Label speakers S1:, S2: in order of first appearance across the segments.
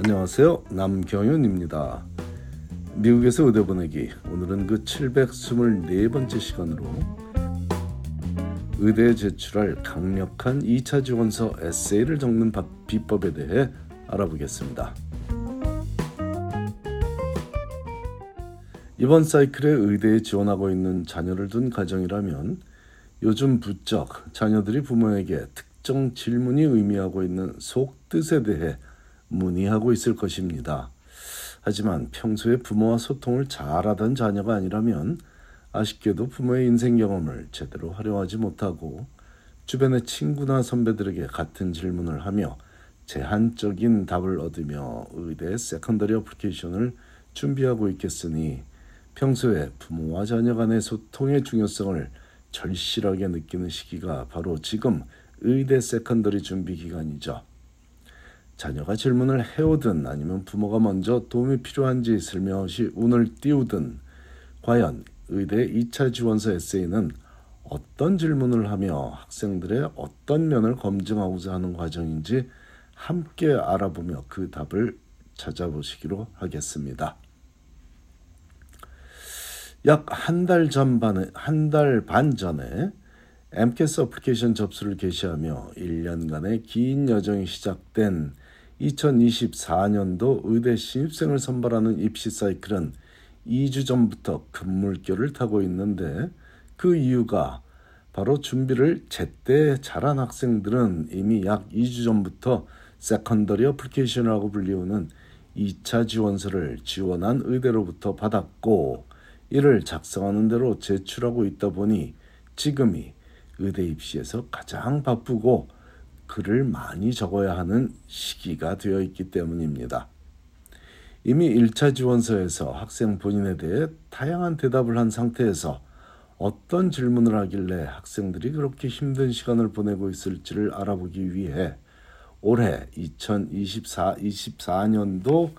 S1: 안녕하세요. 남경윤입니다. 미국에서 의대 보내기 오늘은 그 724번째 시간으로 의대에 제출할 강력한 2차 지원서 에세이를 적는 비법에 대해 알아보겠습니다. 이번 사이클에 의대에 지원하고 있는 자녀를 둔 가정이라면 요즘 부쩍 자녀들이 부모에게 특정 질문이 의미하고 있는 속뜻에 대해 문의하고 있을 것입니다. 하지만 평소에 부모와 소통을 잘하던 자녀가 아니라면 아쉽게도 부모의 인생 경험을 제대로 활용하지 못하고 주변의 친구나 선배들에게 같은 질문을 하며 제한적인 답을 얻으며 의대 secondary application을 준비하고 있겠으니 평소에 부모와 자녀 간의 소통의 중요성을 절실하게 느끼는 시기가 바로 지금 의대 secondary 준비 기간이죠. 자녀가 질문을 해오든 아니면 부모가 먼저 도움이 필요한지 슬며시 운을 띄우든 과연 의대 2차 지원서 에세이는 어떤 질문을 하며 학생들의 어떤 면을 검증하고자 하는 과정인지 함께 알아보며 그 답을 찾아보시기로 하겠습니다. 약 한 달 전반에 한 달 반 전에 AMCAS application 접수를 개시하며 1년간의 긴 여정이 시작된 2024년도 의대 신입생을 선발하는 입시 사이클은 2주 전부터 급물결을 타고 있는데 그 이유가 바로 준비를 제때 잘한 학생들은 이미 약 2주 전부터 secondary application이라고 불리우는 2차 지원서를 지원한 의대로부터 받았고 이를 작성하는 대로 제출하고 있다 보니 지금이 의대 입시에서 가장 바쁘고 글을 많이 적어야 하는 시기가 되어 있기 때문입니다. 이미 1차 지원서에서 학생 본인에 대해 다양한 대답을 한 상태에서 어떤 질문을 하길래 학생들이 그렇게 힘든 시간을 보내고 있을지를 알아보기 위해 올해 2024, 24년도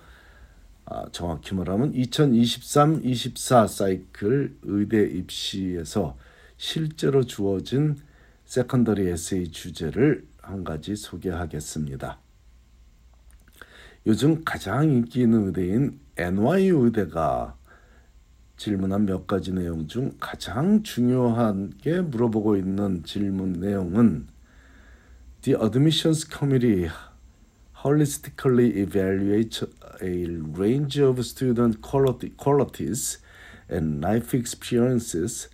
S1: 아, 정확히 말하면 2023-24 사이클 의대 입시에서 실제로 주어진 secondary 에세이 주제를 한 가지 소개하겠습니다. 요즘 가장 인기 있는 의대인 NYU 의대가 질문한 몇 가지 내용 중 가장 중요하게 물어보고 있는 질문 내용은 The Admissions Committee holistically evaluates a range of student qualities and life experiences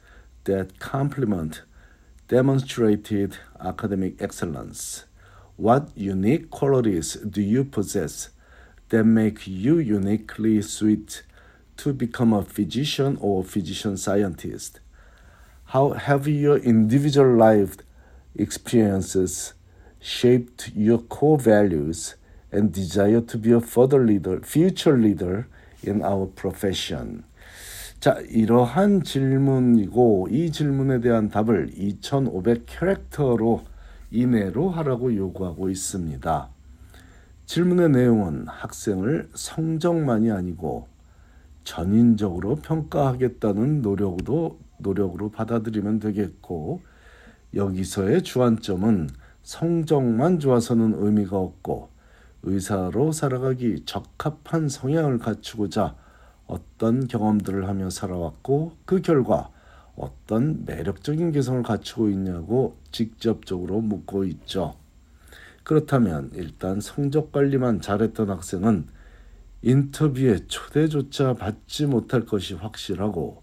S1: that complement demonstrated academic excellence. What unique qualities do you possess that make you uniquely suited to become a physician or physician scientist? How have your individual life experiences shaped your core values and desire to be a further leader, future leader in our profession? 자, 이러한 질문이고 이 질문에 대한 답을 2500 캐릭터로 이내로 하라고 요구하고 있습니다. 질문의 내용은 학생을 성적만이 아니고 전인적으로 평가하겠다는 노력도 노력으로 받아들이면 되겠고 여기서의 주안점은 성적만 좋아서는 의미가 없고 의사로 살아가기 적합한 성향을 갖추고자 어떤 경험들을 하며 살아왔고 그 결과 어떤 매력적인 개성을 갖추고 있냐고 직접적으로 묻고 있죠. 그렇다면 일단 성적 관리만 잘했던 학생은 인터뷰에 초대조차 받지 못할 것이 확실하고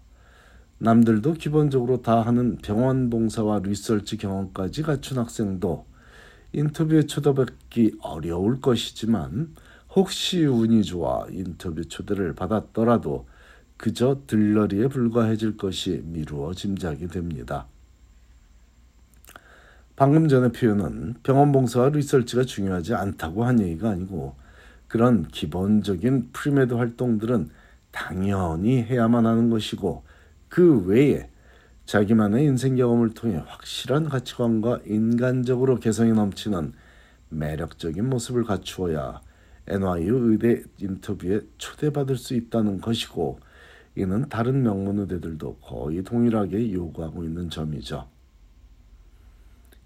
S1: 남들도 기본적으로 다 하는 병원 봉사와 리서치 경험까지 갖춘 학생도 인터뷰에 초대받기 어려울 것이지만 혹시 운이 좋아 인터뷰 초대를 받았더라도 그저 들러리에 불과해질 것이 미루어 짐작이 됩니다. 방금 전의 표현은 병원 봉사와 리서치가 중요하지 않다고 한 얘기가 아니고 그런 기본적인 premed 활동들은 당연히 해야만 하는 것이고 그 외에 자기만의 인생 경험을 통해 확실한 가치관과 인간적으로 개성이 넘치는 매력적인 모습을 갖추어야 NYU 의대 인터뷰에 초대받을 수 있다는 것이고 이는 다른 명문 의대들도 거의 동일하게 요구하고 있는 점이죠.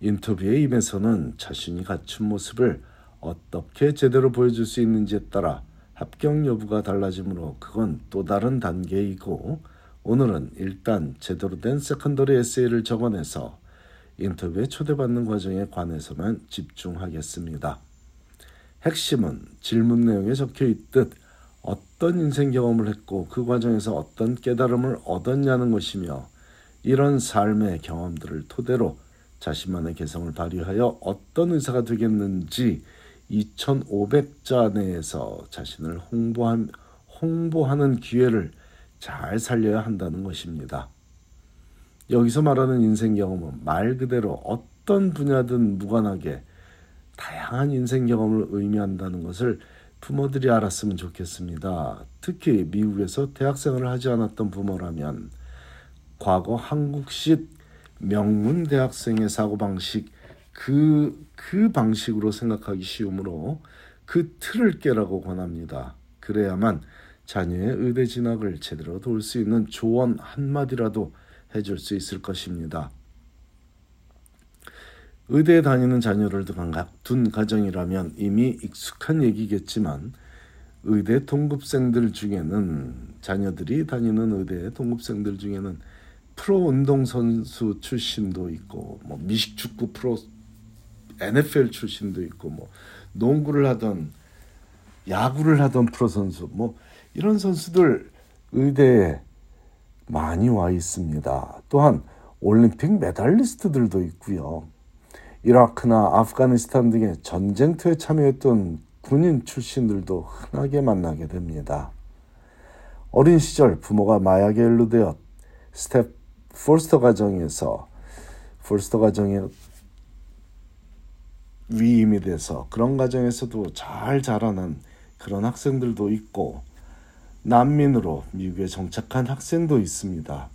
S1: 인터뷰에 임해서는 자신이 갖춘 모습을 어떻게 제대로 보여줄 수 있는지에 따라 합격 여부가 달라지므로 그건 또 다른 단계이고 오늘은 일단 제대로 된 secondary 에세이를 적어내서 인터뷰에 초대받는 과정에 관해서만 집중하겠습니다. 핵심은 질문 내용에 적혀 있듯 어떤 인생 경험을 했고 그 과정에서 어떤 깨달음을 얻었냐는 것이며 이런 삶의 경험들을 토대로 자신만의 개성을 발휘하여 어떤 의사가 되겠는지 2,500자 내에서 자신을 홍보한, 홍보하는 기회를 잘 살려야 한다는 것입니다. 여기서 말하는 인생 경험은 말 그대로 어떤 분야든 무관하게 다양한 인생 경험을 의미한다는 것을 부모들이 알았으면 좋겠습니다. 특히 미국에서 대학생을 하지 않았던 부모라면 과거 한국식 명문 대학생의 사고방식 그, 그 방식으로 생각하기 쉬우므로 그 틀을 깨라고 권합니다. 그래야만 자녀의 의대 진학을 제대로 도울 수 있는 조언 한마디라도 해줄 수 있을 것입니다. 의대에 다니는 자녀를 둔 가정이라면 이미 익숙한 얘기겠지만 의대 동급생들 중에는 자녀들이 다니는 의대 동급생들 중에는 프로 운동 선수 출신도 있고 뭐 미식 축구 프로 NFL 출신도 있고 뭐 농구를 하던 야구를 하던 프로 선수 뭐 이런 선수들 의대에 많이 와 있습니다. 또한 올림픽 메달리스트들도 있고요. 이라크나 아프가니스탄 등의 전쟁터에 참여했던 군인 출신들도 흔하게 만나게 됩니다. 어린 시절 부모가 마약에 연루되어 step foster 가정에서 foster 가정에 위임이 돼서 그런 가정에서도 잘 자라난 그런 학생들도 있고 난민으로 미국에 정착한 학생도 있습니다.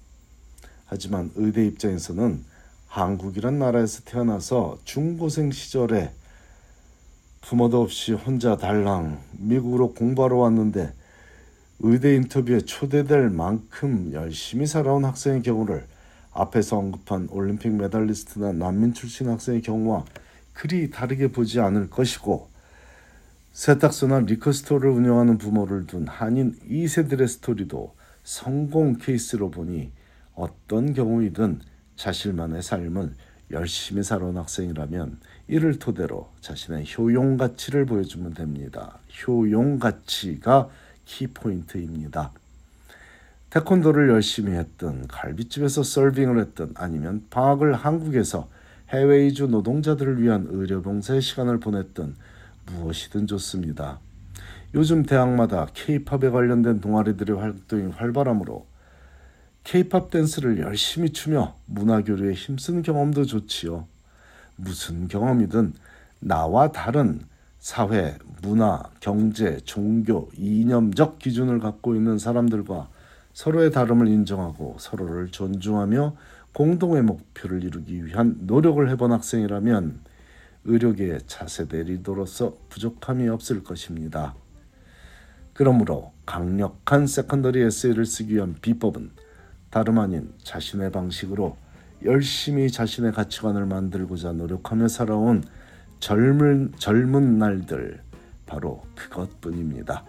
S1: 하지만 의대 입장에서는 한국이란 나라에서 태어나서 중고생 시절에 부모도 없이 혼자 달랑 미국으로 공부하러 왔는데 의대 인터뷰에 초대될 만큼 열심히 살아온 학생의 경우를 앞에서 언급한 올림픽 메달리스트나 난민 출신 학생의 경우와 그리 다르게 보지 않을 것이고 세탁소나 liquor store를 운영하는 부모를 둔 한인 2세들의 스토리도 성공 케이스로 보니 어떤 경우이든 자신만의 삶을 열심히 살아온 학생이라면 이를 토대로 자신의 효용 가치를 보여주면 됩니다. 효용 가치가 키포인트입니다. 태권도를 열심히 했든 갈비집에서 서빙을 했든 아니면 방학을 한국에서 해외 이주 노동자들을 위한 의료봉사의 시간을 보냈든 무엇이든 좋습니다. 요즘 대학마다 K-팝에 관련된 동아리들의 활동이 활발하므로 K-팝 댄스를 열심히 추며 문화교류에 힘쓴 경험도 좋지요. 무슨 경험이든 나와 다른 사회, 문화, 경제, 종교, 이념적 기준을 갖고 있는 사람들과 서로의 다름을 인정하고 서로를 존중하며 공동의 목표를 이루기 위한 노력을 해본 학생이라면 의료계의 차세대 리더로서 부족함이 없을 것입니다. 그러므로 강력한 secondary 에세이를 쓰기 위한 비법은 다름 아닌 자신의 방식으로 열심히 자신의 가치관을 만들고자 노력하며 살아온 젊은 젊은 날들 바로 그것뿐입니다.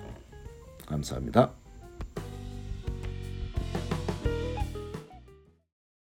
S1: 감사합니다.